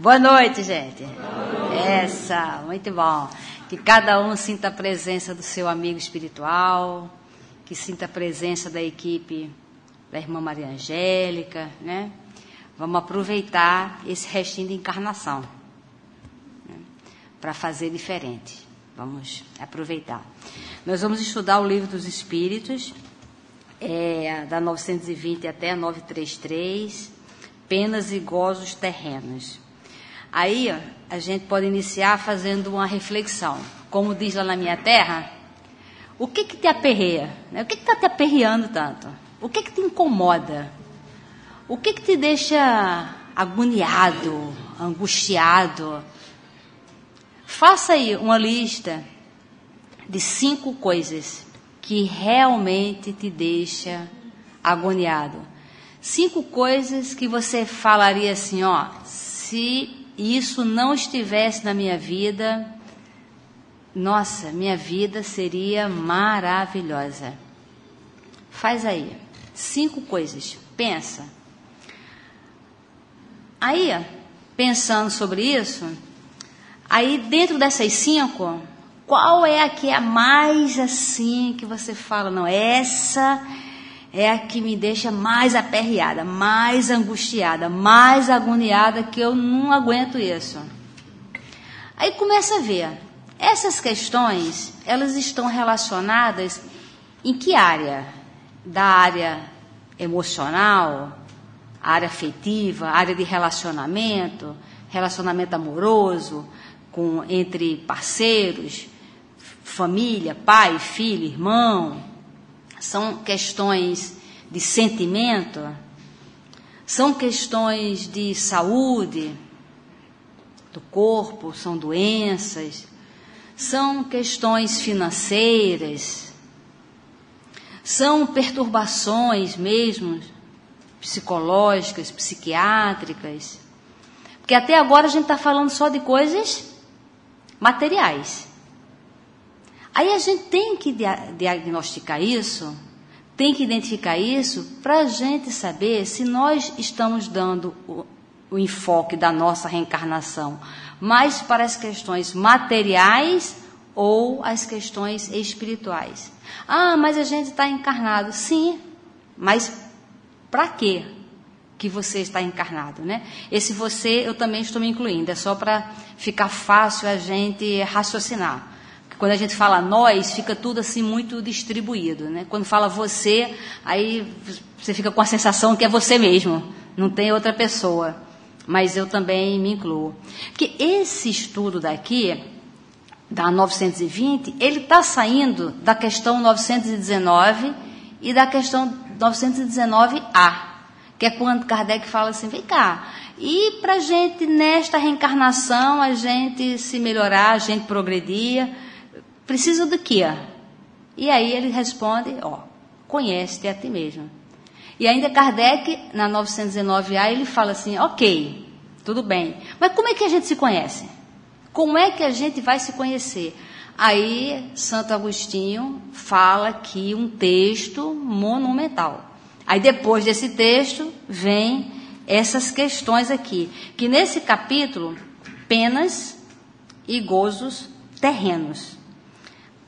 Boa noite, gente. Essa, muito bom. Que cada um sinta a presença do seu amigo espiritual, que sinta a presença da equipe da irmã Maria Angélica, né? Vamos aproveitar esse restinho de encarnação né? para fazer diferente. Vamos aproveitar. Nós vamos estudar o livro dos Espíritos, é, da 920 até 933, penas e gozos terrenos. Aí a gente pode iniciar fazendo uma reflexão. Como diz lá na minha terra, o que que te aperreia? Né? O que que está te aperreando tanto? O que que te incomoda? O que que te deixa agoniado, angustiado? Faça aí uma lista de cinco coisas que realmente te deixa agoniado. Cinco coisas que você falaria assim, ó, se isso não estivesse na minha vida, nossa, minha vida seria maravilhosa. Faz aí. Cinco coisas. Pensa. Aí, pensando sobre isso, aí dentro dessas cinco, qual é a que é mais assim que você fala? Não, essa é a que me deixa mais aperreada, mais angustiada, mais agoniada, que eu não aguento isso. Aí começa a ver, essas questões, elas estão relacionadas em que área? Da área emocional, área afetiva, área de relacionamento, relacionamento amoroso, com, entre parceiros, família, pai, filho, irmão, são questões de sentimento, são questões de saúde do corpo, são doenças, são questões financeiras, são perturbações mesmo psicológicas, psiquiátricas. Porque até agora a gente está falando só de coisas materiais. Aí a gente tem que diagnosticar isso, tem que identificar isso, para a gente saber se nós estamos dando o, o enfoque da nossa reencarnação mais para as questões materiais ou as questões espirituais. Ah, mas a gente está encarnado. Sim, mas para quê que você está encarnado, né? Esse você eu também estou me incluindo, é só para ficar fácil a gente raciocinar. Quando a gente fala nós, fica tudo assim muito distribuído, né? Quando fala você, aí você fica com a sensação que é você mesmo, não tem outra pessoa. Mas eu também me incluo. Porque esse estudo daqui, da 920, ele está saindo da questão 919 e da questão 919A, que é quando Kardec fala assim, vem cá, e para gente, nesta reencarnação, a gente se melhorar, a gente progredir, Precisa do quê? E aí ele responde, ó, conhece-te a ti mesmo. E ainda Kardec, na 919A, ele fala assim, ok, tudo bem, mas como é que a gente se conhece? Como é que a gente vai se conhecer? Aí Santo Agostinho fala aqui um texto monumental. Aí depois desse texto vem essas questões aqui, que nesse capítulo, penas e gozos terrenos.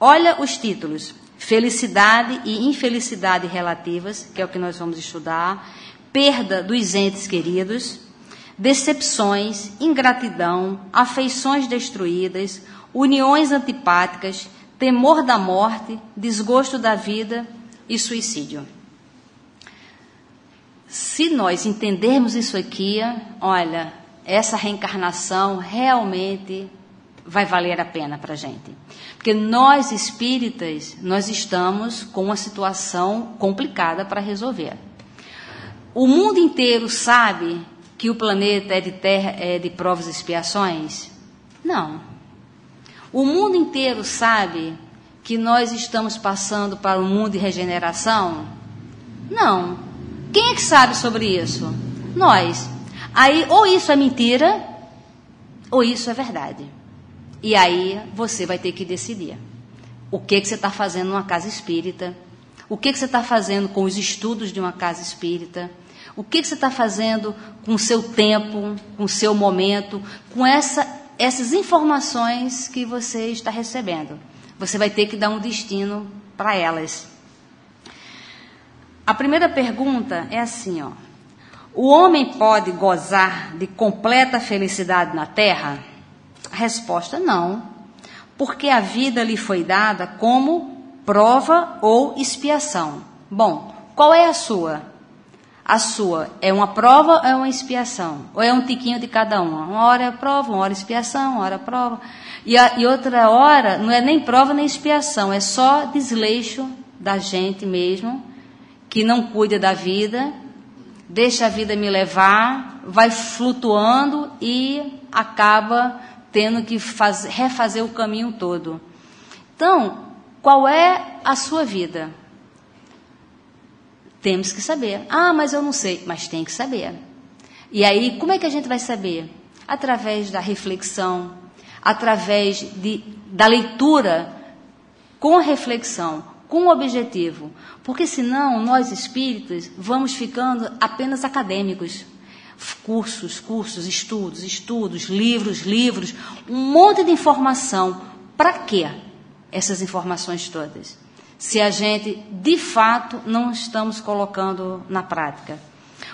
Olha os títulos: Felicidade e infelicidade relativas, que é o que nós vamos estudar, perda dos entes queridos, decepções, ingratidão, afeições destruídas, uniões antipáticas, temor da morte, desgosto da vida e suicídio. Se nós entendermos isso aqui, olha, essa reencarnação realmente vai valer a pena para a gente. Porque nós espíritas, nós estamos com uma situação complicada para resolver. O mundo inteiro sabe que o planeta é de terra, é de provas e expiações? Não. O mundo inteiro sabe que nós estamos passando para um mundo de regeneração? Não. Quem é que sabe sobre isso? Nós. Aí, ou isso é mentira, ou isso é verdade. E aí você vai ter que decidir. O que, que você está fazendo numa casa espírita? O que, que você está fazendo com os estudos de uma casa espírita? O que, que você está fazendo com o seu tempo, com o seu momento, com essa, essas informações que você está recebendo? Você vai ter que dar um destino para elas. A primeira pergunta é assim, ó. O homem pode gozar de completa felicidade na terra? Resposta não, porque a vida lhe foi dada como prova ou expiação. Bom, qual é a sua? A sua é uma prova ou é uma expiação? Ou é um tiquinho de cada uma? Uma hora é prova, uma hora é expiação, uma hora é prova. E, a, e outra hora não é nem prova nem expiação, é só desleixo da gente mesmo, que não cuida da vida, deixa a vida me levar, vai flutuando e acaba tendo que faz, refazer o caminho todo. Então, qual é a sua vida? Temos que saber. Ah, mas eu não sei. Mas tem que saber. E aí, como é que a gente vai saber? Através da reflexão, através de, da leitura com reflexão, com objetivo. Porque senão nós espíritas vamos ficando apenas acadêmicos. Cursos, cursos, estudos, estudos, livros, livros, um monte de informação. Para quê essas informações todas? se a gente de fato não estamos colocando na prática.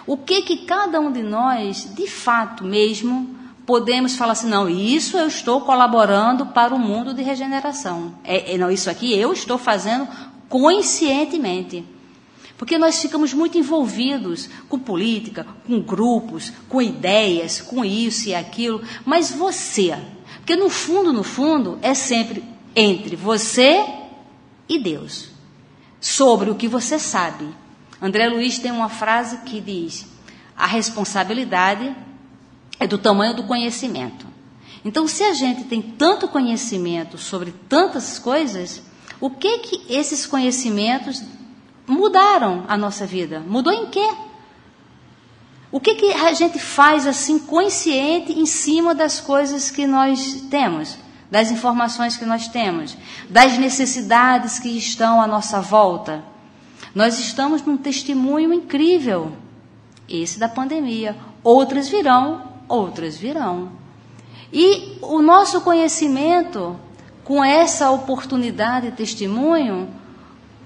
O que que cada um de nós, de fato mesmo, podemos falar assim, não, isso eu estou colaborando para o mundo de regeneração. É, é, não, isso aqui eu estou fazendo conscientemente. Porque nós ficamos muito envolvidos com política, com grupos, com ideias, com isso e aquilo, mas você, porque no fundo, no fundo, é sempre entre você e Deus. Sobre o que você sabe. André Luiz tem uma frase que diz: a responsabilidade é do tamanho do conhecimento. Então, se a gente tem tanto conhecimento sobre tantas coisas, o que que esses conhecimentos mudaram a nossa vida? Mudou em quê? O que que a gente faz assim consciente em cima das coisas que nós temos? das informações que nós temos, das necessidades que estão à nossa volta. Nós estamos num testemunho incrível, esse da pandemia. Outras virão, outras virão. E o nosso conhecimento, com essa oportunidade de testemunho,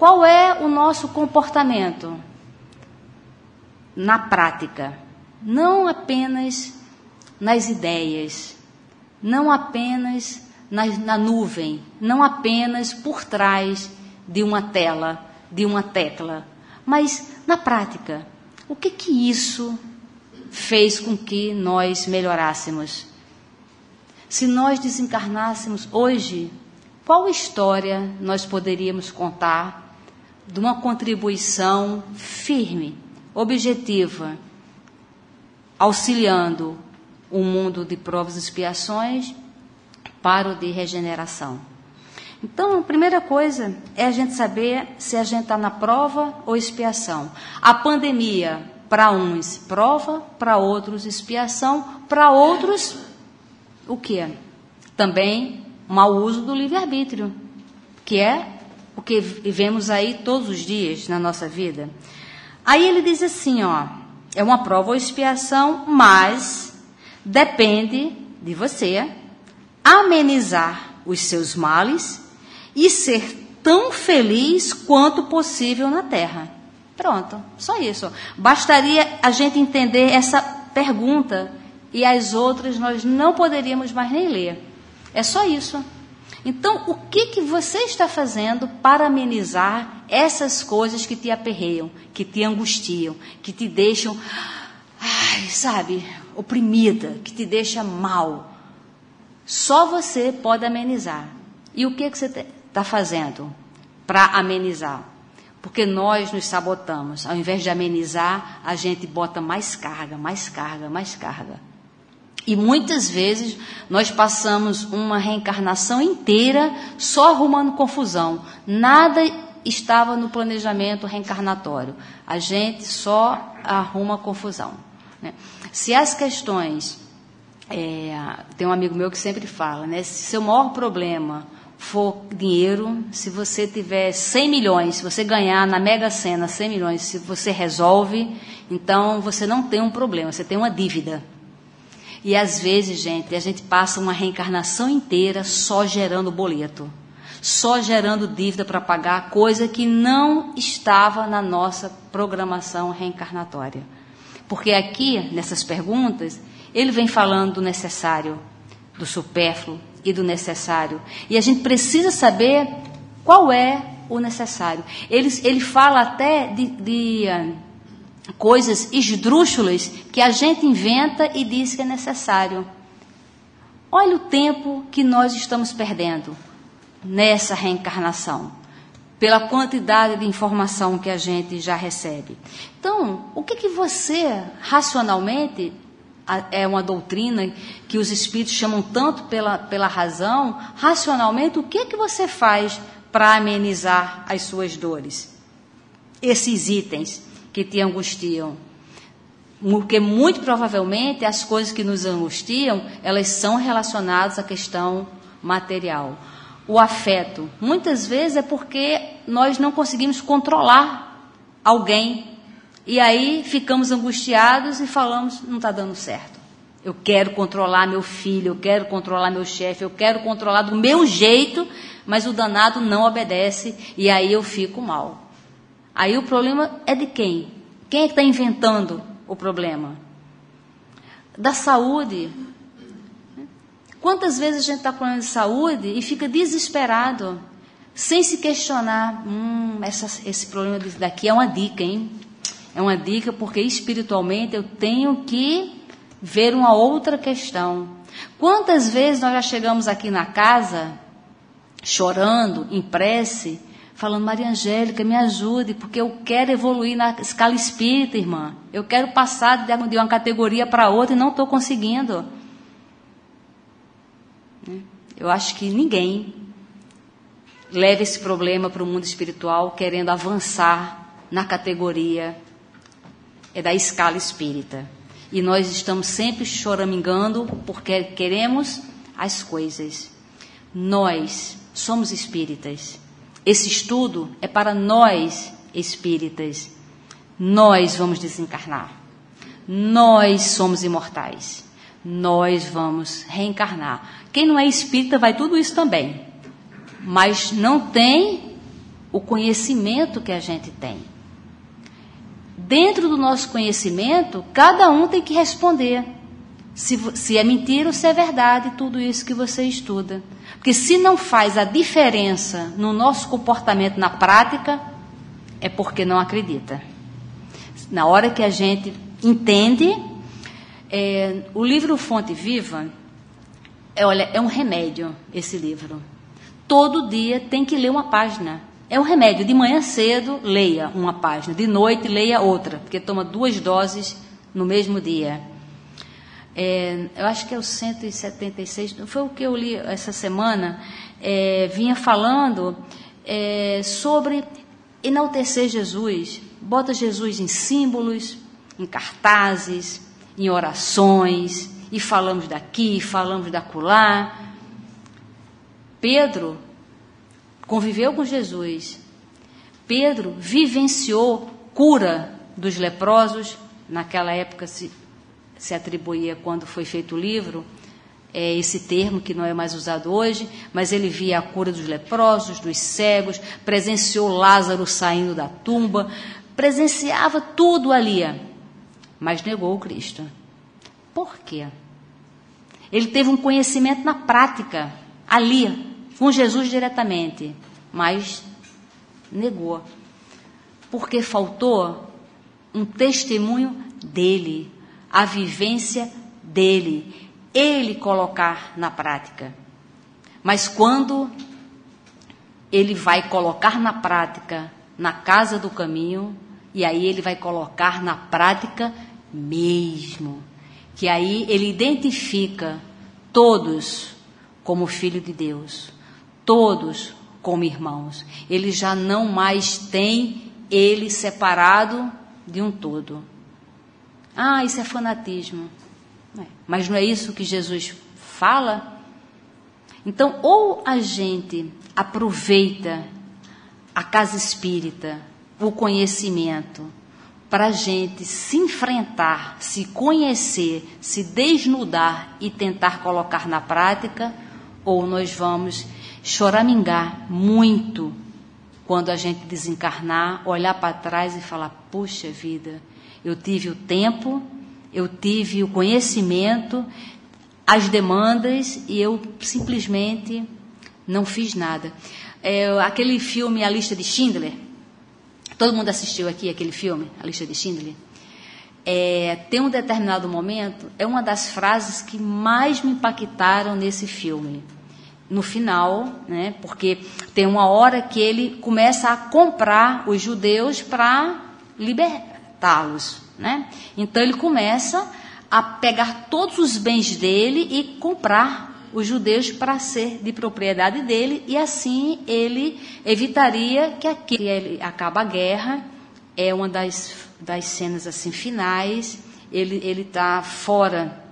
qual é o nosso comportamento? Na prática, não apenas nas ideias, não apenas na, na nuvem, não apenas por trás de uma tela, de uma tecla, mas na prática. O que que isso fez com que nós melhorássemos? Se nós desencarnássemos hoje, qual história nós poderíamos contar de uma contribuição firme, objetiva, auxiliando o mundo de provas e expiações para o de regeneração. Então, a primeira coisa é a gente saber se a gente está na prova ou expiação. A pandemia, para uns, prova, para outros, expiação, para outros, o que? Também mau uso do livre-arbítrio, que é o que vivemos aí todos os dias na nossa vida. Aí ele diz assim, ó, é uma prova ou expiação, mas depende de você amenizar os seus males e ser tão feliz quanto possível na terra. Pronto, só isso. Bastaria a gente entender essa pergunta e as outras nós não poderíamos mais nem ler. É só isso. Então, o que, que você está fazendo para amenizar essas coisas que te aperreiam, que te angustiam, que te deixam, ai, sabe, oprimida, que te deixa mal, só você pode amenizar. E o que, que você está fazendo para amenizar? Porque nós nos sabotamos. Ao invés de amenizar, a gente bota mais carga, mais carga, mais carga. E muitas vezes nós passamos uma reencarnação inteira só arrumando confusão. Nada estava no planejamento reencarnatório. A gente só arruma confusão. Né? Se as questões é, tem um amigo meu que sempre fala, né? Se seu maior problema for dinheiro, se você tiver 100 milhões, se você ganhar na Mega Sena 100 milhões, se você resolve, então você não tem um problema, você tem uma dívida. E às vezes, gente, a gente passa uma reencarnação inteira só gerando boleto, só gerando dívida para pagar, coisa que não estava na nossa programação reencarnatória. Porque aqui, nessas perguntas, ele vem falando do necessário, do supérfluo, e do necessário. E a gente precisa saber qual é o necessário. Ele, ele fala até de, de uh, coisas esdrúxulas que a gente inventa e diz que é necessário. Olha o tempo que nós estamos perdendo nessa reencarnação, pela quantidade de informação que a gente já recebe. Então, o que, que você, racionalmente, é uma doutrina que os espíritos chamam tanto pela, pela razão, racionalmente, o que, que você faz para amenizar as suas dores? Esses itens que te angustiam. Porque muito provavelmente as coisas que nos angustiam, elas são relacionadas à questão material. O afeto, muitas vezes é porque nós não conseguimos controlar alguém e aí ficamos angustiados e falamos: não está dando certo. Eu quero controlar meu filho, eu quero controlar meu chefe, eu quero controlar do meu jeito, mas o danado não obedece e aí eu fico mal. Aí o problema é de quem? Quem é que está inventando o problema? Da saúde. Quantas vezes a gente está com problema de saúde e fica desesperado, sem se questionar: hum, essa, esse problema daqui é uma dica, hein? É uma dica porque espiritualmente eu tenho que ver uma outra questão. Quantas vezes nós já chegamos aqui na casa chorando, em prece, falando, Maria Angélica, me ajude, porque eu quero evoluir na escala espírita, irmã. Eu quero passar de uma categoria para outra e não estou conseguindo. Eu acho que ninguém leva esse problema para o mundo espiritual querendo avançar na categoria é da escala espírita. E nós estamos sempre choramingando porque queremos as coisas. Nós somos espíritas. Esse estudo é para nós espíritas. Nós vamos desencarnar. Nós somos imortais. Nós vamos reencarnar. Quem não é espírita vai tudo isso também. Mas não tem o conhecimento que a gente tem dentro do nosso conhecimento, cada um tem que responder se, se é mentira ou se é verdade tudo isso que você estuda. Porque se não faz a diferença no nosso comportamento na prática, é porque não acredita. Na hora que a gente entende, é, o livro Fonte Viva, é, olha, é um remédio esse livro. Todo dia tem que ler uma página. É um remédio. De manhã cedo, leia uma página. De noite, leia outra, porque toma duas doses no mesmo dia. É, eu acho que é o 176, foi o que eu li essa semana, é, vinha falando é, sobre enaltecer Jesus. Bota Jesus em símbolos, em cartazes, em orações, e falamos daqui, falamos da acolá. Pedro conviveu com Jesus. Pedro vivenciou cura dos leprosos, naquela época se, se atribuía quando foi feito o livro, é esse termo que não é mais usado hoje, mas ele via a cura dos leprosos, dos cegos, presenciou Lázaro saindo da tumba, presenciava tudo ali, mas negou o Cristo. Por quê? Ele teve um conhecimento na prática, ali, com Jesus diretamente, mas negou. Porque faltou um testemunho dele, a vivência dele, ele colocar na prática. Mas quando ele vai colocar na prática na casa do caminho, e aí ele vai colocar na prática mesmo. Que aí ele identifica todos como filho de Deus todos como irmãos. Ele já não mais tem ele separado de um todo. Ah, isso é fanatismo. Mas não é isso que Jesus fala? Então, ou a gente aproveita a casa espírita, o conhecimento, para a gente se enfrentar, se conhecer, se desnudar e tentar colocar na prática, ou nós vamos choramingar muito quando a gente desencarnar, olhar para trás e falar: puxa vida, eu tive o tempo, eu tive o conhecimento, as demandas e eu simplesmente não fiz nada. É, aquele filme A Lista de Schindler, todo mundo assistiu aqui aquele filme, A Lista de Schindler? É, tem um determinado momento, é uma das frases que mais me impactaram nesse filme. No final, né, porque tem uma hora que ele começa a comprar os judeus para libertá-los. Né? Então ele começa a pegar todos os bens dele e comprar os judeus para ser de propriedade dele e assim ele evitaria que aqui ele acaba a guerra é uma das, das cenas assim finais ele ele está fora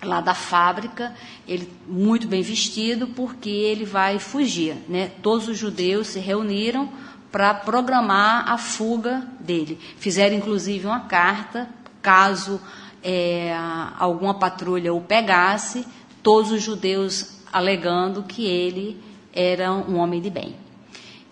lá da fábrica ele muito bem vestido porque ele vai fugir né todos os judeus se reuniram para programar a fuga dele fizeram inclusive uma carta caso é, alguma patrulha o pegasse todos os judeus alegando que ele era um homem de bem.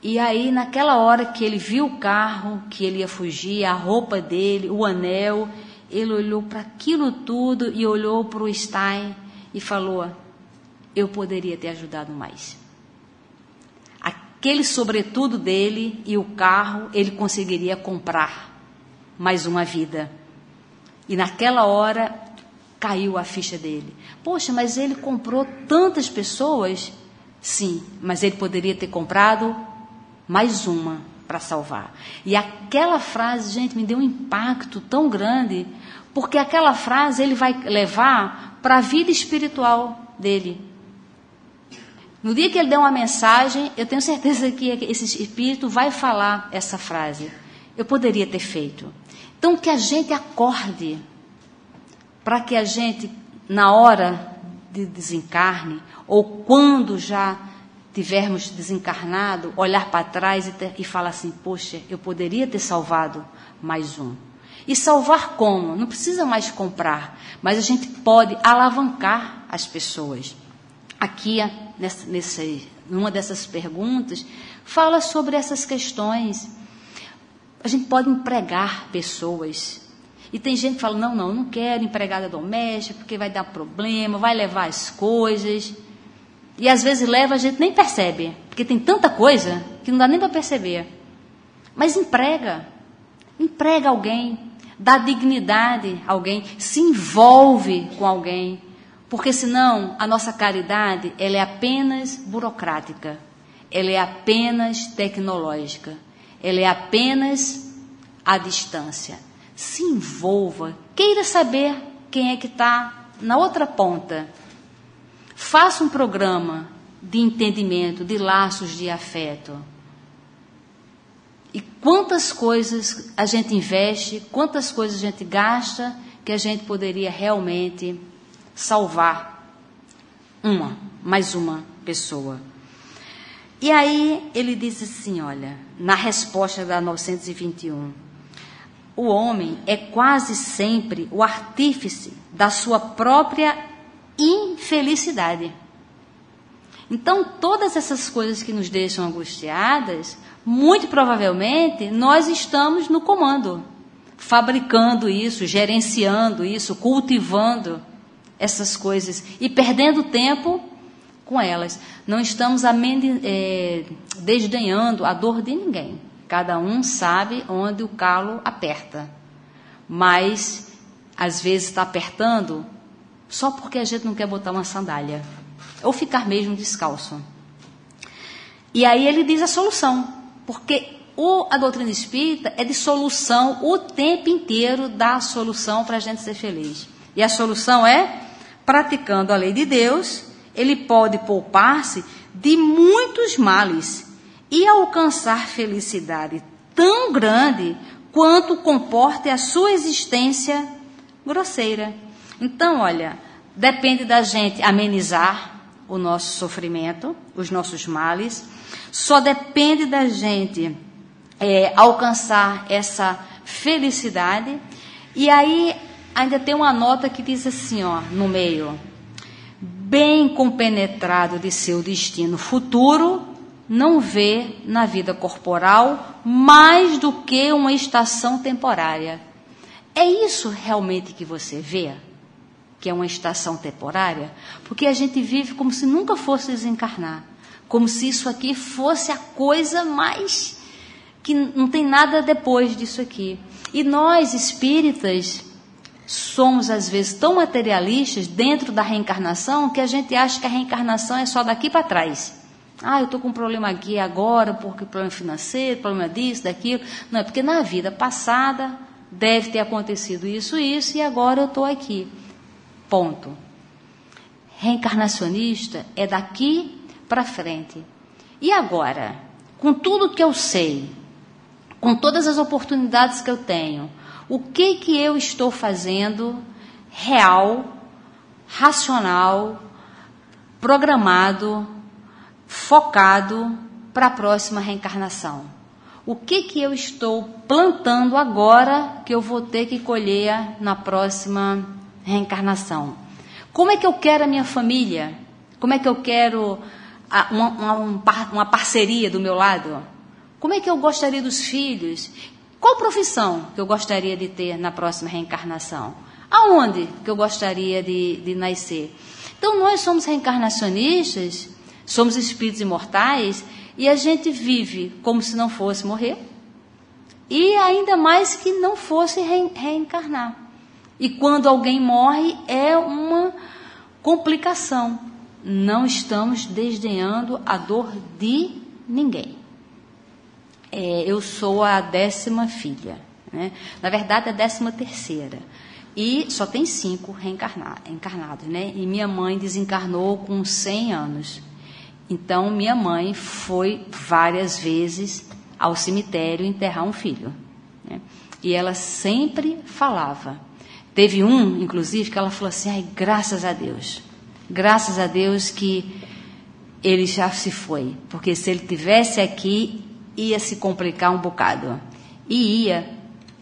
E aí, naquela hora que ele viu o carro, que ele ia fugir, a roupa dele, o anel, ele olhou para aquilo tudo e olhou para o Stein e falou: Eu poderia ter ajudado mais. Aquele sobretudo dele e o carro, ele conseguiria comprar mais uma vida. E naquela hora caiu a ficha dele. Poxa, mas ele comprou tantas pessoas? Sim, mas ele poderia ter comprado mais uma para salvar. E aquela frase, gente, me deu um impacto tão grande, porque aquela frase ele vai levar para a vida espiritual dele. No dia que ele der uma mensagem, eu tenho certeza que esse espírito vai falar essa frase. Eu poderia ter feito. Então, que a gente acorde para que a gente, na hora de desencarne, ou quando já tivermos desencarnado, olhar para trás e, ter, e falar assim: poxa, eu poderia ter salvado mais um. E salvar como? Não precisa mais comprar, mas a gente pode alavancar as pessoas. Aqui, nessa, nessa, numa dessas perguntas, fala sobre essas questões. A gente pode empregar pessoas e tem gente que fala: não, não, não quero empregada doméstica porque vai dar problema, vai levar as coisas. E às vezes leva, a gente nem percebe, porque tem tanta coisa que não dá nem para perceber. Mas emprega, emprega alguém, dá dignidade a alguém, se envolve com alguém, porque senão a nossa caridade ela é apenas burocrática, ela é apenas tecnológica, ela é apenas à distância se envolva, queira saber quem é que está na outra ponta. Faça um programa de entendimento, de laços de afeto. E quantas coisas a gente investe, quantas coisas a gente gasta que a gente poderia realmente salvar uma, mais uma pessoa. E aí ele diz assim, olha, na resposta da 921, o homem é quase sempre o artífice da sua própria infelicidade. Então, todas essas coisas que nos deixam angustiadas, muito provavelmente nós estamos no comando, fabricando isso, gerenciando isso, cultivando essas coisas e perdendo tempo com elas. Não estamos é, desdenhando a dor de ninguém. Cada um sabe onde o calo aperta. Mas, às vezes, está apertando só porque a gente não quer botar uma sandália. Ou ficar mesmo descalço. E aí ele diz a solução. Porque o, a doutrina espírita é de solução, o tempo inteiro dá a solução para a gente ser feliz. E a solução é, praticando a lei de Deus, ele pode poupar-se de muitos males e alcançar felicidade tão grande quanto comporte a sua existência grosseira. Então, olha, depende da gente amenizar o nosso sofrimento, os nossos males. Só depende da gente é, alcançar essa felicidade. E aí ainda tem uma nota que diz assim, ó, no meio: bem compenetrado de seu destino futuro, não vê na vida corporal mais do que uma estação temporária. É isso realmente que você vê? Que é uma estação temporária? Porque a gente vive como se nunca fosse desencarnar. Como se isso aqui fosse a coisa mais. que não tem nada depois disso aqui. E nós, espíritas, somos às vezes tão materialistas dentro da reencarnação que a gente acha que a reencarnação é só daqui para trás. Ah, eu estou com um problema aqui agora, porque problema financeiro, problema disso, daquilo. Não, é porque na vida passada deve ter acontecido isso, isso, e agora eu estou aqui. Ponto. Reencarnacionista é daqui para frente. E agora, com tudo que eu sei, com todas as oportunidades que eu tenho, o que que eu estou fazendo real, racional, programado, focado para a próxima reencarnação? O que que eu estou plantando agora que eu vou ter que colher na próxima reencarnação? Como é que eu quero a minha família? Como é que eu quero uma, uma, uma parceria do meu lado? Como é que eu gostaria dos filhos? Qual profissão que eu gostaria de ter na próxima reencarnação? Aonde que eu gostaria de, de nascer? Então, nós somos reencarnacionistas, somos espíritos imortais e a gente vive como se não fosse morrer e ainda mais que não fosse re reencarnar. E quando alguém morre, é uma complicação. Não estamos desdenhando a dor de ninguém é, eu sou a décima filha. Né? Na verdade, a décima terceira. E só tem cinco reencarnados. Né? E minha mãe desencarnou com 100 anos. Então, minha mãe foi várias vezes ao cemitério enterrar um filho. Né? E ela sempre falava. Teve um, inclusive, que ela falou assim: Ai, graças a Deus. Graças a Deus que ele já se foi. Porque se ele tivesse aqui, ia se complicar um bocado. E ia,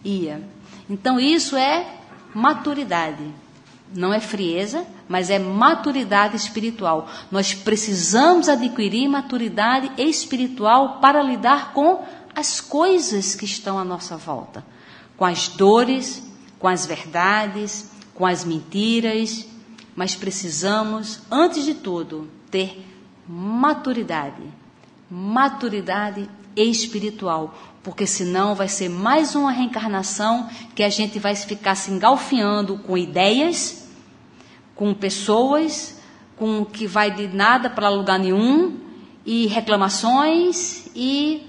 ia. Então isso é maturidade. Não é frieza, mas é maturidade espiritual. Nós precisamos adquirir maturidade espiritual para lidar com as coisas que estão à nossa volta, com as dores, com as verdades, com as mentiras, mas precisamos, antes de tudo, ter maturidade. Maturidade espiritual, porque senão vai ser mais uma reencarnação que a gente vai ficar se engalfiando com ideias, com pessoas, com que vai de nada para lugar nenhum e reclamações e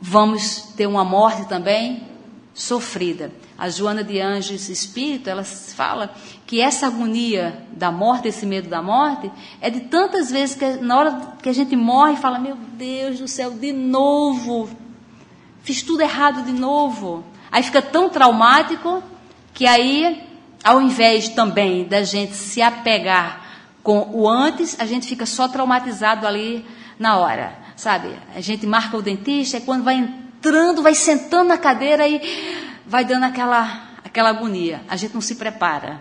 vamos ter uma morte também sofrida. A Joana de Anjos Espírito, ela fala que essa agonia da morte, esse medo da morte, é de tantas vezes que na hora que a gente morre, fala: Meu Deus do céu, de novo, fiz tudo errado de novo. Aí fica tão traumático que aí, ao invés também da gente se apegar com o antes, a gente fica só traumatizado ali na hora, sabe? A gente marca o dentista, e quando vai entrando, vai sentando na cadeira e vai dando aquela, aquela agonia. A gente não se prepara.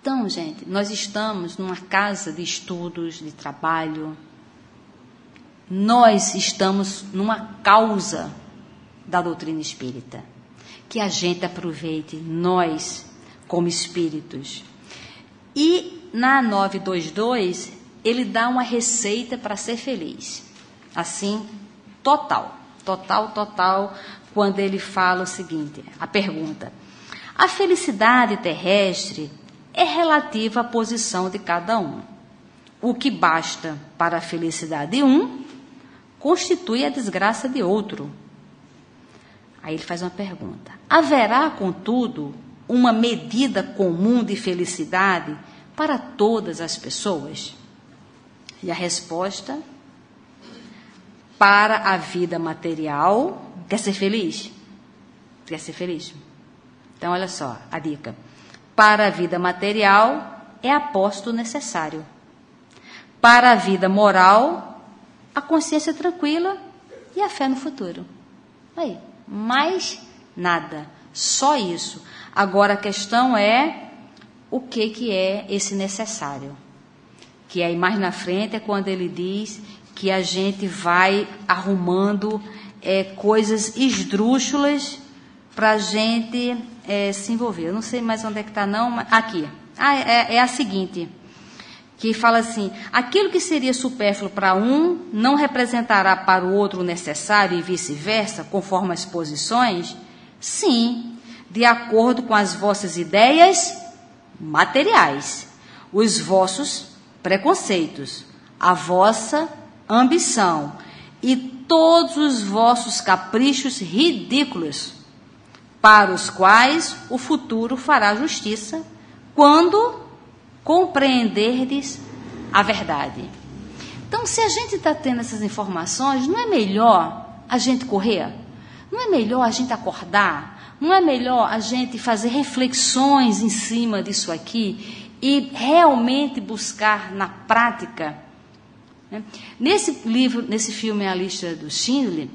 Então, gente, nós estamos numa casa de estudos, de trabalho. Nós estamos numa causa da doutrina espírita. Que a gente aproveite, nós, como espíritos. E na 922, ele dá uma receita para ser feliz. Assim, total, total, total, quando ele fala o seguinte: a pergunta. A felicidade terrestre é relativa à posição de cada um. O que basta para a felicidade de um constitui a desgraça de outro. Aí ele faz uma pergunta: haverá, contudo, uma medida comum de felicidade para todas as pessoas? E a resposta: para a vida material, Quer ser feliz? Quer ser feliz? Então, olha só a dica. Para a vida material, é aposto necessário. para a vida moral, a consciência tranquila e a fé no futuro. Aí, mais nada, só isso. Agora a questão é o que, que é esse necessário. Que aí mais na frente é quando ele diz que a gente vai arrumando é, coisas esdrúxulas para a gente é, se envolver. Eu não sei mais onde é que está, não. Mas, aqui. Ah, é, é a seguinte que fala assim: aquilo que seria supérfluo para um não representará para o outro o necessário e vice-versa, conforme as posições? Sim, de acordo com as vossas ideias materiais, os vossos preconceitos, a vossa ambição e todos os vossos caprichos ridículos, para os quais o futuro fará justiça quando compreenderdes a verdade. Então, se a gente está tendo essas informações, não é melhor a gente correr? Não é melhor a gente acordar? Não é melhor a gente fazer reflexões em cima disso aqui e realmente buscar na prática? Né? Nesse livro, nesse filme A Lista do Schindler,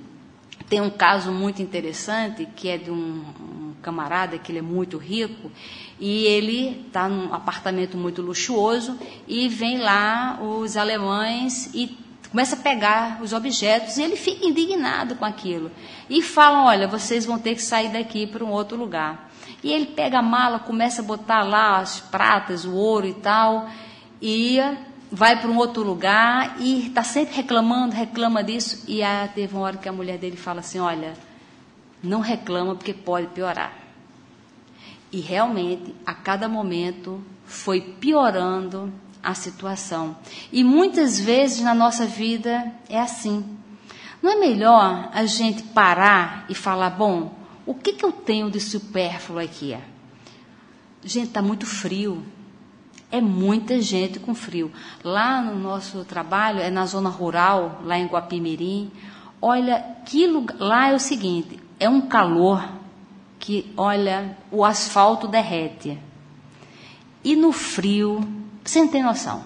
tem um caso muito interessante que é de um, um camarada que ele é muito rico e ele está num apartamento muito luxuoso e vem lá os alemães e começa a pegar os objetos e ele fica indignado com aquilo. E falam, olha, vocês vão ter que sair daqui para um outro lugar. E ele pega a mala, começa a botar lá as pratas, o ouro e tal, e vai para um outro lugar e está sempre reclamando, reclama disso. E teve uma hora que a mulher dele fala assim, olha, não reclama porque pode piorar. E realmente, a cada momento, foi piorando a situação. E muitas vezes na nossa vida é assim. Não é melhor a gente parar e falar: bom, o que, que eu tenho de supérfluo aqui? Gente, está muito frio. É muita gente com frio. Lá no nosso trabalho, é na zona rural, lá em Guapimirim. Olha, que lugar, lá é o seguinte: é um calor que, olha, o asfalto derrete. E no frio, você não tem noção.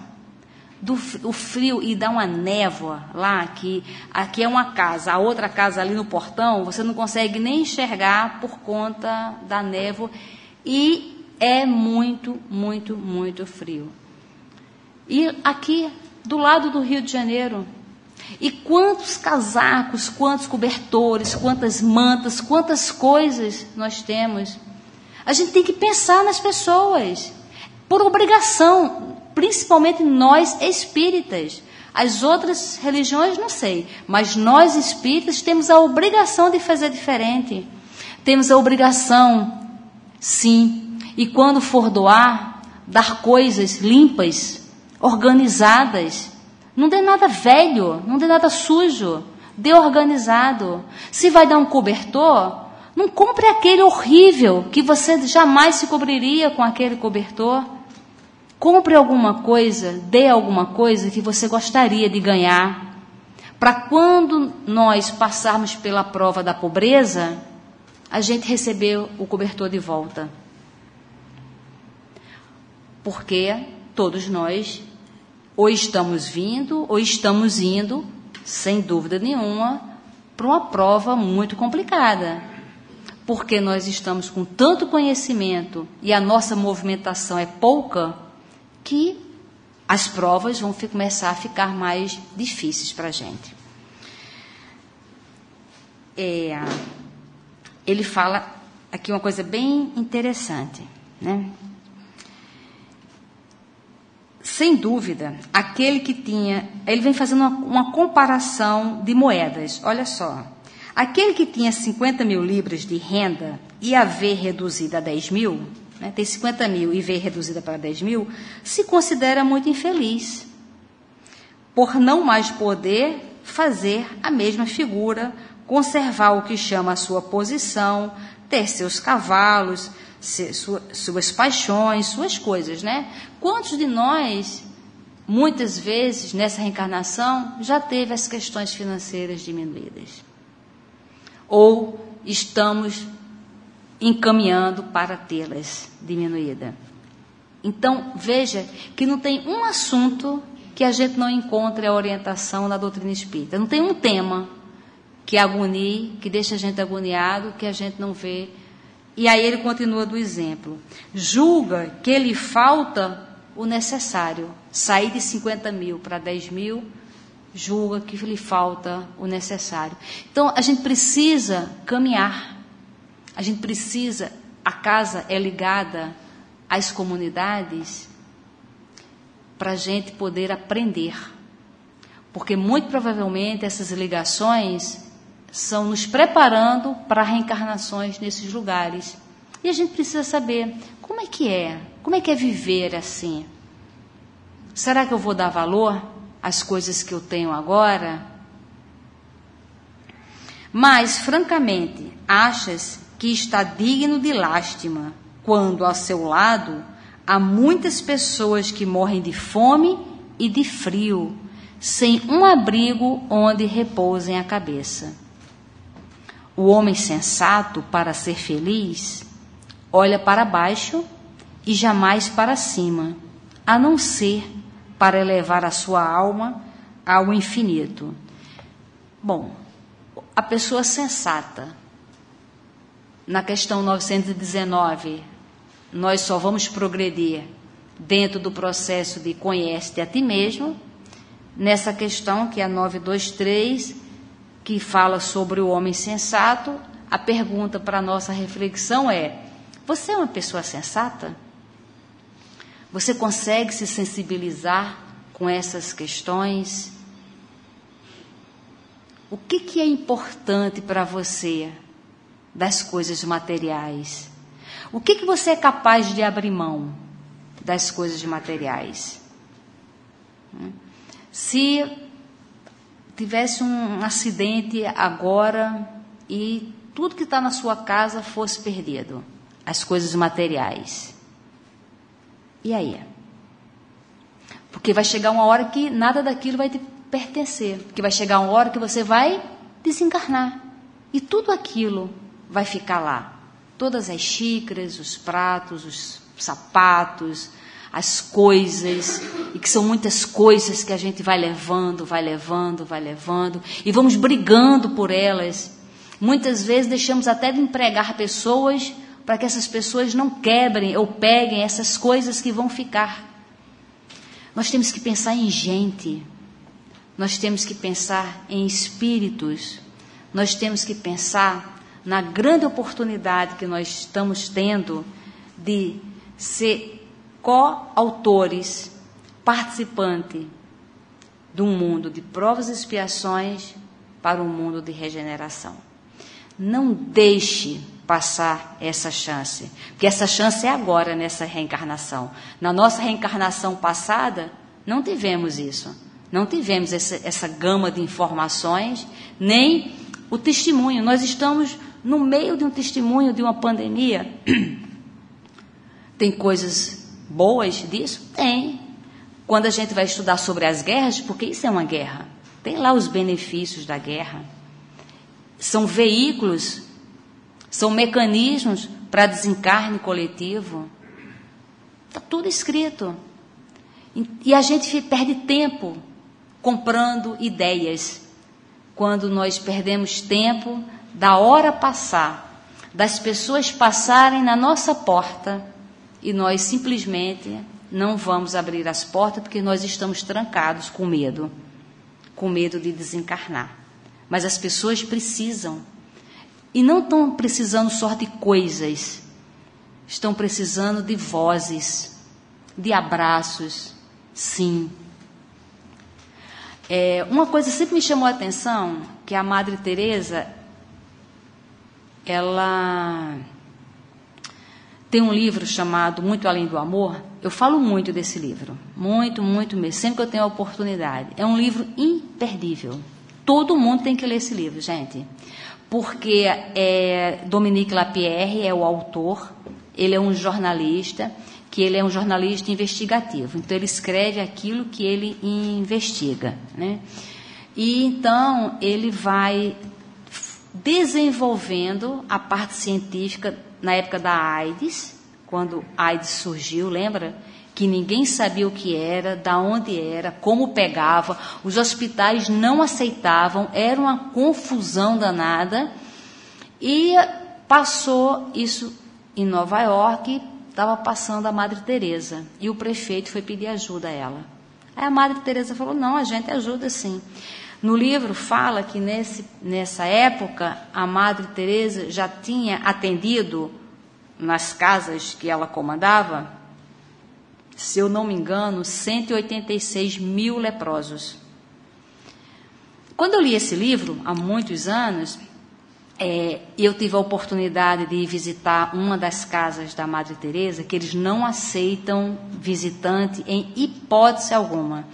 Do, o frio e dá uma névoa lá, que aqui é uma casa, a outra casa ali no portão, você não consegue nem enxergar por conta da névoa. E é muito, muito, muito frio. E aqui, do lado do Rio de Janeiro, e quantos casacos, quantos cobertores, quantas mantas, quantas coisas nós temos. A gente tem que pensar nas pessoas, por obrigação, principalmente nós espíritas. As outras religiões não sei, mas nós espíritas temos a obrigação de fazer diferente. Temos a obrigação, sim, e quando for doar, dar coisas limpas, organizadas, não dê nada velho, não dê nada sujo. Dê organizado. Se vai dar um cobertor, não compre aquele horrível que você jamais se cobriria com aquele cobertor. Compre alguma coisa, dê alguma coisa que você gostaria de ganhar. Para quando nós passarmos pela prova da pobreza, a gente receber o cobertor de volta. Porque todos nós ou estamos vindo, ou estamos indo, sem dúvida nenhuma, para uma prova muito complicada. Porque nós estamos com tanto conhecimento e a nossa movimentação é pouca, que as provas vão começar a ficar mais difíceis para a gente. É, ele fala aqui uma coisa bem interessante, né? Sem dúvida, aquele que tinha. Ele vem fazendo uma, uma, comparação de moedas. Olha só. Aquele que tinha 50 mil libras de renda e a ver reduzida a 10 mil, né, tem 50 mil e ver reduzida para 10 mil, se considera muito infeliz, por não mais poder fazer a mesma figura, conservar o que chama a sua posição, ter seus cavalos, suas paixões, suas coisas, né? Quantos de nós, muitas vezes nessa reencarnação, já teve as questões financeiras diminuídas? Ou estamos encaminhando para tê-las diminuída? Então, veja que não tem um assunto que a gente não encontre a orientação na doutrina espírita. Não tem um tema que agonie, que deixa a gente agoniado, que a gente não vê. E aí ele continua do exemplo. Julga que lhe falta o necessário. Sair de 50 mil para 10 mil, julga que lhe falta o necessário. Então a gente precisa caminhar. A gente precisa, a casa é ligada às comunidades para a gente poder aprender. Porque muito provavelmente essas ligações são nos preparando para reencarnações nesses lugares. E a gente precisa saber como é que é, como é que é viver assim. Será que eu vou dar valor às coisas que eu tenho agora? Mas, francamente, achas que está digno de lástima quando ao seu lado há muitas pessoas que morrem de fome e de frio, sem um abrigo onde repousem a cabeça. O homem sensato, para ser feliz, olha para baixo e jamais para cima, a não ser para elevar a sua alma ao infinito. Bom, a pessoa sensata, na questão 919, nós só vamos progredir dentro do processo de conhece-te a ti mesmo. Nessa questão, que é a 923, que fala sobre o homem sensato, a pergunta para a nossa reflexão é: você é uma pessoa sensata? Você consegue se sensibilizar com essas questões? O que, que é importante para você das coisas materiais? O que, que você é capaz de abrir mão das coisas materiais? Se tivesse um acidente agora e tudo que está na sua casa fosse perdido, as coisas materiais. E aí? Porque vai chegar uma hora que nada daquilo vai te pertencer. Porque vai chegar uma hora que você vai desencarnar. E tudo aquilo vai ficar lá todas as xícaras, os pratos, os sapatos, as coisas, e que são muitas coisas que a gente vai levando, vai levando, vai levando, e vamos brigando por elas. Muitas vezes deixamos até de empregar pessoas para que essas pessoas não quebrem ou peguem essas coisas que vão ficar. Nós temos que pensar em gente, nós temos que pensar em espíritos, nós temos que pensar na grande oportunidade que nós estamos tendo de ser coautores, participante um mundo de provas e expiações para um mundo de regeneração. Não deixe passar essa chance, porque essa chance é agora nessa reencarnação. Na nossa reencarnação passada, não tivemos isso. Não tivemos essa, essa gama de informações, nem o testemunho. Nós estamos no meio de um testemunho de uma pandemia, tem coisas boas disso? Tem. Quando a gente vai estudar sobre as guerras, porque isso é uma guerra, tem lá os benefícios da guerra. São veículos, são mecanismos para desencarne coletivo. Está tudo escrito. E a gente perde tempo comprando ideias. Quando nós perdemos tempo da hora passar, das pessoas passarem na nossa porta e nós simplesmente não vamos abrir as portas porque nós estamos trancados com medo, com medo de desencarnar. Mas as pessoas precisam. E não estão precisando só de coisas, estão precisando de vozes, de abraços, sim. É, uma coisa sempre me chamou a atenção, que a Madre Teresa ela tem um livro chamado Muito Além do Amor. Eu falo muito desse livro, muito, muito mesmo, sempre que eu tenho a oportunidade. É um livro imperdível. Todo mundo tem que ler esse livro, gente, porque é, Dominique Lapierre é o autor. Ele é um jornalista que ele é um jornalista investigativo. Então ele escreve aquilo que ele investiga, né? E então ele vai desenvolvendo a parte científica na época da AIDS, quando a AIDS surgiu, lembra? que ninguém sabia o que era, da onde era, como pegava, os hospitais não aceitavam, era uma confusão danada. E passou isso em Nova York, estava passando a Madre Teresa e o prefeito foi pedir ajuda a ela. Aí a Madre Teresa falou: "Não, a gente ajuda sim". No livro fala que nesse, nessa época a Madre Teresa já tinha atendido nas casas que ela comandava, se eu não me engano, 186 mil leprosos. Quando eu li esse livro, há muitos anos, é, eu tive a oportunidade de visitar uma das casas da Madre Teresa, que eles não aceitam visitante em hipótese alguma.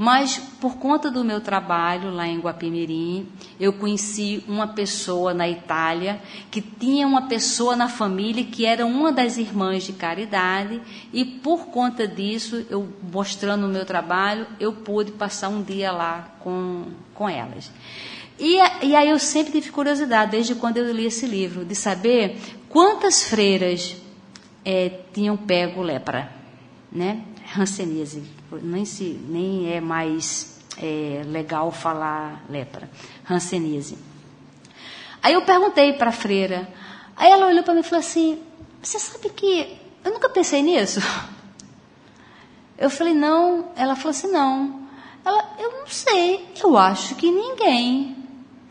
Mas por conta do meu trabalho lá em Guapimirim, eu conheci uma pessoa na Itália que tinha uma pessoa na família que era uma das irmãs de caridade e por conta disso, eu mostrando o meu trabalho, eu pude passar um dia lá com, com elas. E, e aí eu sempre tive curiosidade, desde quando eu li esse livro, de saber quantas freiras é, tinham pego lepra, né? Hanseníase nem, se, nem é mais é, legal falar lepra, hanseníase. Aí eu perguntei para a freira, aí ela olhou para mim e falou assim: Você sabe que eu nunca pensei nisso? Eu falei: Não. Ela falou assim: Não. Ela, eu não sei, eu acho que ninguém.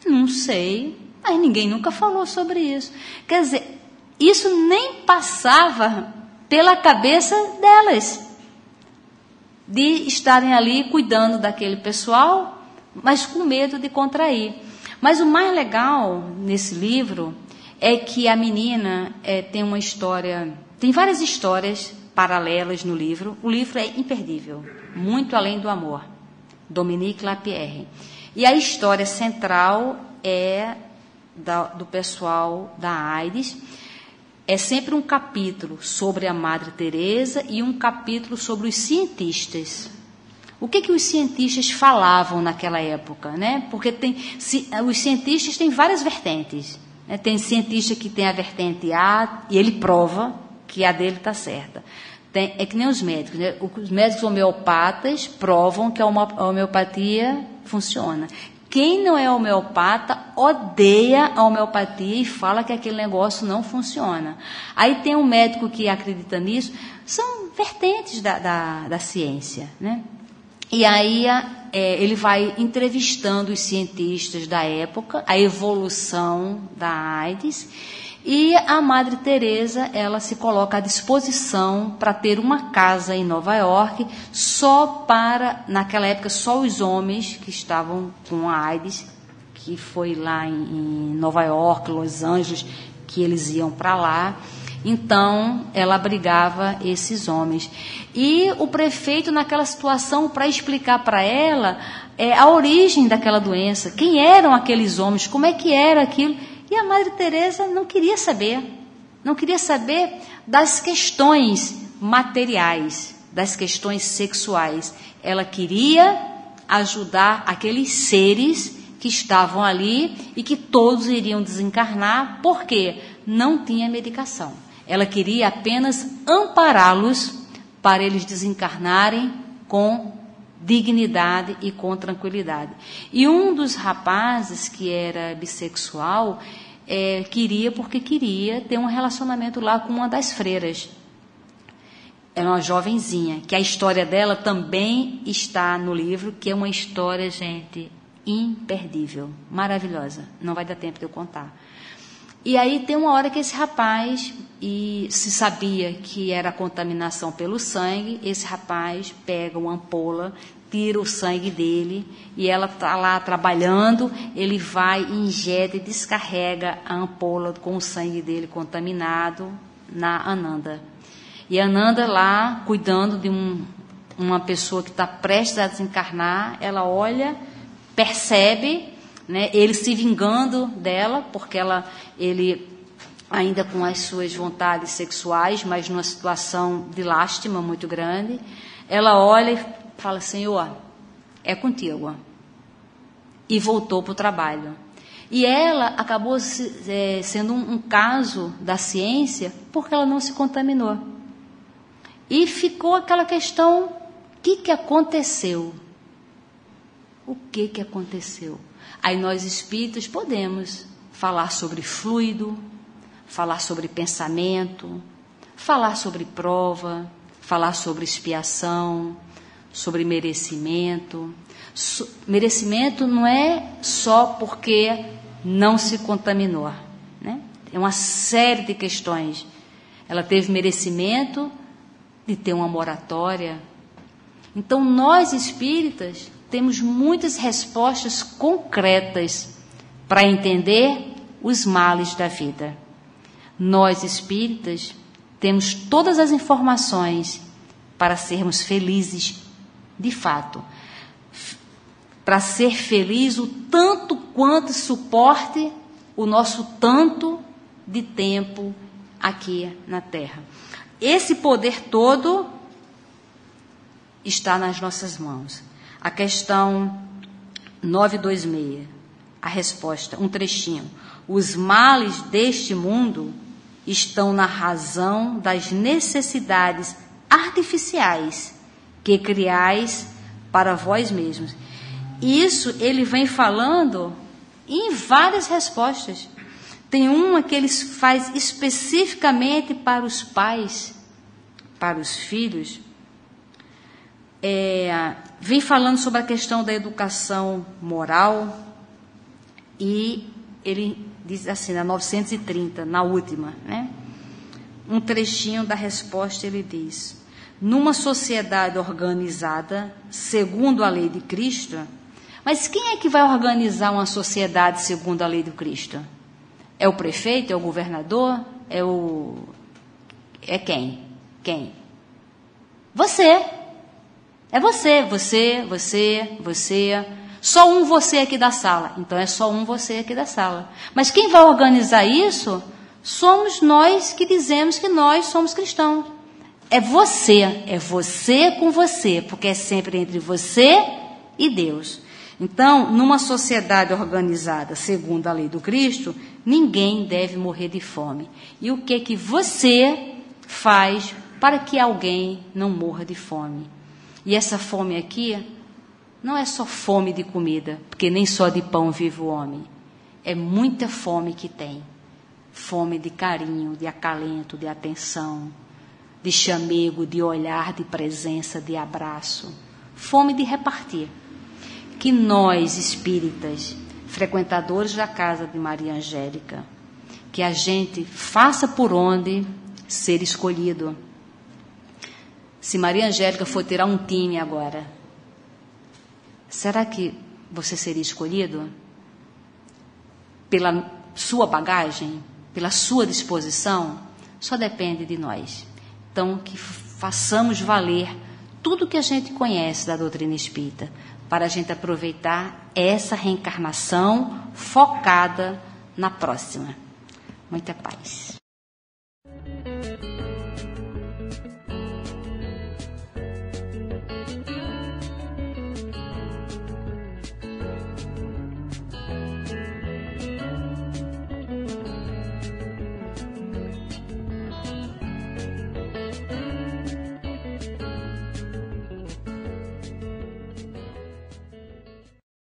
Não sei. Mas ninguém nunca falou sobre isso. Quer dizer, isso nem passava pela cabeça delas de estarem ali cuidando daquele pessoal, mas com medo de contrair. Mas o mais legal nesse livro é que a menina é, tem uma história, tem várias histórias paralelas no livro. O livro é imperdível, muito além do amor. Dominique Lapierre. E a história central é da, do pessoal da AIDS é sempre um capítulo sobre a Madre Teresa e um capítulo sobre os cientistas. O que que os cientistas falavam naquela época, né? Porque tem, os cientistas têm várias vertentes. Né? Tem cientista que tem a vertente A e ele prova que a dele está certa. Tem, é que nem os médicos. Né? Os médicos homeopatas provam que a homeopatia funciona. Quem não é homeopata odeia a homeopatia e fala que aquele negócio não funciona. Aí tem um médico que acredita nisso. São vertentes da, da, da ciência, né? E aí é, ele vai entrevistando os cientistas da época, a evolução da AIDS, e a Madre Teresa, ela se coloca à disposição para ter uma casa em Nova York só para, naquela época, só os homens que estavam com a AIDS, que foi lá em, em Nova York, Los Angeles, que eles iam para lá. Então, ela abrigava esses homens. E o prefeito, naquela situação, para explicar para ela é, a origem daquela doença, quem eram aqueles homens, como é que era aquilo, e a Madre Teresa não queria saber, não queria saber das questões materiais, das questões sexuais. Ela queria ajudar aqueles seres que estavam ali e que todos iriam desencarnar, porque não tinha medicação. Ela queria apenas ampará-los para eles desencarnarem com dignidade e com tranquilidade. E um dos rapazes que era bissexual é, queria porque queria ter um relacionamento lá com uma das freiras. Era uma jovenzinha, que a história dela também está no livro, que é uma história, gente, imperdível, maravilhosa. Não vai dar tempo de eu contar. E aí tem uma hora que esse rapaz, e se sabia que era contaminação pelo sangue, esse rapaz pega uma ampola, tira o sangue dele e ela está lá trabalhando, ele vai, injeta e descarrega a ampola com o sangue dele contaminado na Ananda. E a Ananda lá, cuidando de um, uma pessoa que está prestes a desencarnar, ela olha, percebe né, ele se vingando dela, porque ela, ele ainda com as suas vontades sexuais, mas numa situação de lástima muito grande, ela olha e fala: Senhor, é contigo. E voltou para o trabalho. E ela acabou é, sendo um, um caso da ciência porque ela não se contaminou. E ficou aquela questão: o que, que aconteceu? O que, que aconteceu? Aí nós espíritos podemos falar sobre fluido, falar sobre pensamento, falar sobre prova, falar sobre expiação, sobre merecimento. So, merecimento não é só porque não se contaminou, né? É uma série de questões. Ela teve merecimento de ter uma moratória. Então, nós espíritas temos muitas respostas concretas para entender os males da vida. Nós espíritas temos todas as informações para sermos felizes de fato. Para ser feliz o tanto quanto suporte o nosso tanto de tempo aqui na Terra. Esse poder todo está nas nossas mãos. A questão 926, a resposta, um trechinho. Os males deste mundo estão na razão das necessidades artificiais que criais para vós mesmos. Isso ele vem falando em várias respostas. Tem uma que ele faz especificamente para os pais, para os filhos. É, vem falando sobre a questão da educação moral e ele diz assim, na 930, na última, né? Um trechinho da resposta ele diz: numa sociedade organizada, segundo a lei de Cristo, mas quem é que vai organizar uma sociedade segundo a lei do Cristo? É o prefeito? É o governador? É o. É quem? Quem? Você. É você, você, você, você. Só um você aqui da sala. Então é só um você aqui da sala. Mas quem vai organizar isso somos nós que dizemos que nós somos cristãos. É você, é você com você, porque é sempre entre você e Deus. Então, numa sociedade organizada segundo a lei do Cristo, ninguém deve morrer de fome. E o que que você faz para que alguém não morra de fome? E essa fome aqui não é só fome de comida, porque nem só de pão vive o homem. É muita fome que tem. Fome de carinho, de acalento, de atenção, de chamego, de olhar, de presença, de abraço. Fome de repartir que nós, espíritas, frequentadores da casa de Maria Angélica, que a gente faça por onde ser escolhido. Se Maria Angélica for tirar um time agora, será que você seria escolhido? Pela sua bagagem, pela sua disposição? Só depende de nós. Então, que façamos valer tudo que a gente conhece da doutrina espírita, para a gente aproveitar essa reencarnação focada na próxima. Muita paz.